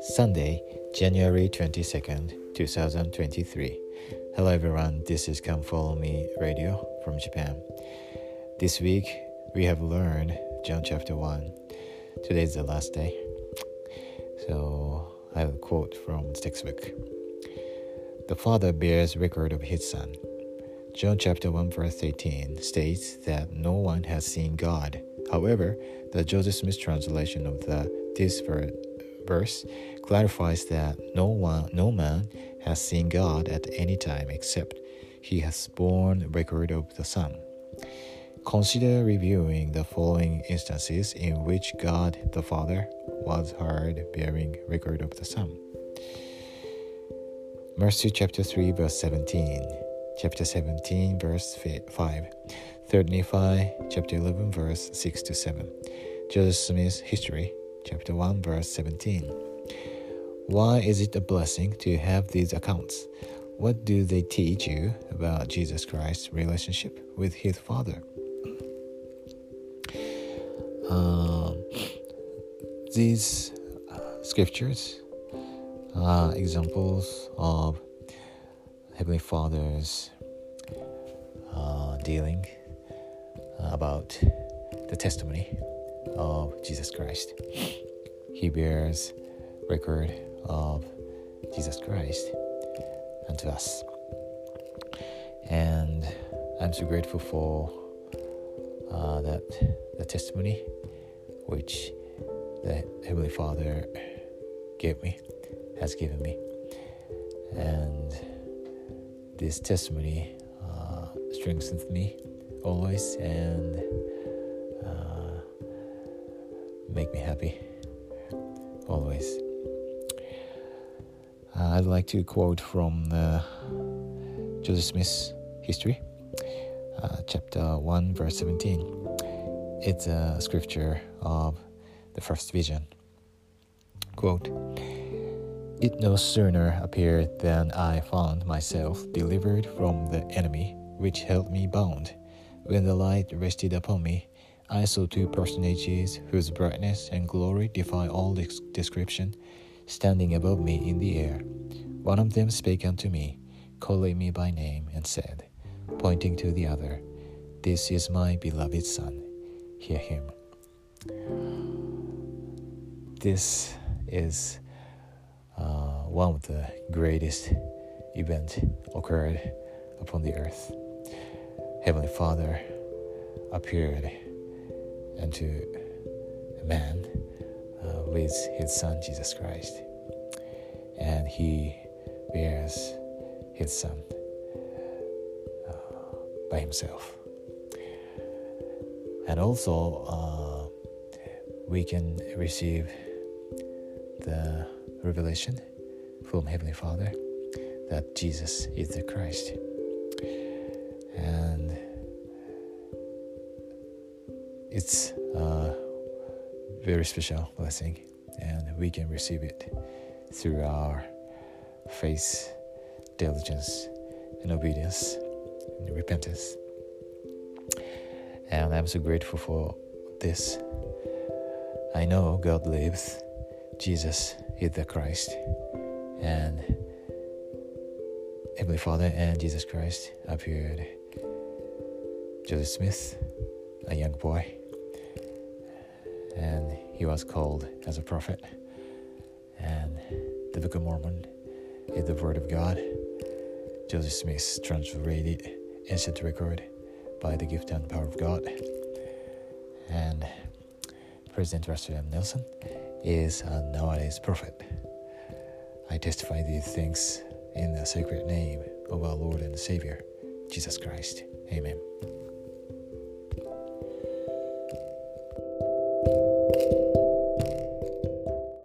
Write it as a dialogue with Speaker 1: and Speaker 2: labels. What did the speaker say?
Speaker 1: Sunday, January 22nd, 2023. Hello everyone, this is Come Follow Me Radio from Japan. This week we have learned John chapter 1. Today is the last day. So I a quote from the textbook. The Father bears record of his Son. John chapter 1 verse 18 states that no one has seen God. However, the Joseph Smith translation of the this verse clarifies that no one, no man has seen God at any time except he has borne record of the Son. Consider reviewing the following instances in which God the Father was heard bearing record of the Son. Matthew chapter 3 verse 17, chapter 17 verse 5, 3 Nephi chapter 11 verse 6 to 7. Joseph Smith's history chapter 1, verse 17. Why is it a blessing to have these accounts? What do they teach you about Jesus Christ's relationship with his Father? Um, these uh, scriptures are examples of Heavenly Father's uh, dealing about the testimony of Jesus Christ. He bears record of Jesus Christ unto us. And I'm so grateful for uh, that the testimony which the Heavenly Father gave me, has given me. And this testimony uh, strengthens me always and make me happy always. Uh, I'd like to quote from uh, Joseph Smith's history, uh, chapter 1, verse 17. It's a scripture of the first vision. Quote, It no sooner appeared than I found myself delivered from the enemy which held me bound. When the light rested upon me, I saw two personages whose brightness and glory defy all description, standing above me in the air. One of them spake unto me, calling me by name, and said, pointing to the other, This is my beloved Son, hear him. This is uh, one of the greatest events occurred upon the earth. Heavenly Father appeared unto man uh, with his son Jesus Christ. And he bears his son uh, by himself. And also, uh, we can receive the revelation from Heavenly Father that Jesus is the Christ. It's a very special blessing, and we can receive it through our faith, diligence, and obedience, and repentance. And I'm so grateful for this. I know God lives, Jesus is the Christ, and Heavenly Father and Jesus Christ appeared. Joseph Smith, a young boy, and he was called as a prophet. And the Book of Mormon is the Word of God. Joseph Smith translated ancient record by the gift and power of God. And President Russell M. Nelson is a nowadays prophet. I testify these things in the sacred name of our Lord and Savior, Jesus Christ. Amen.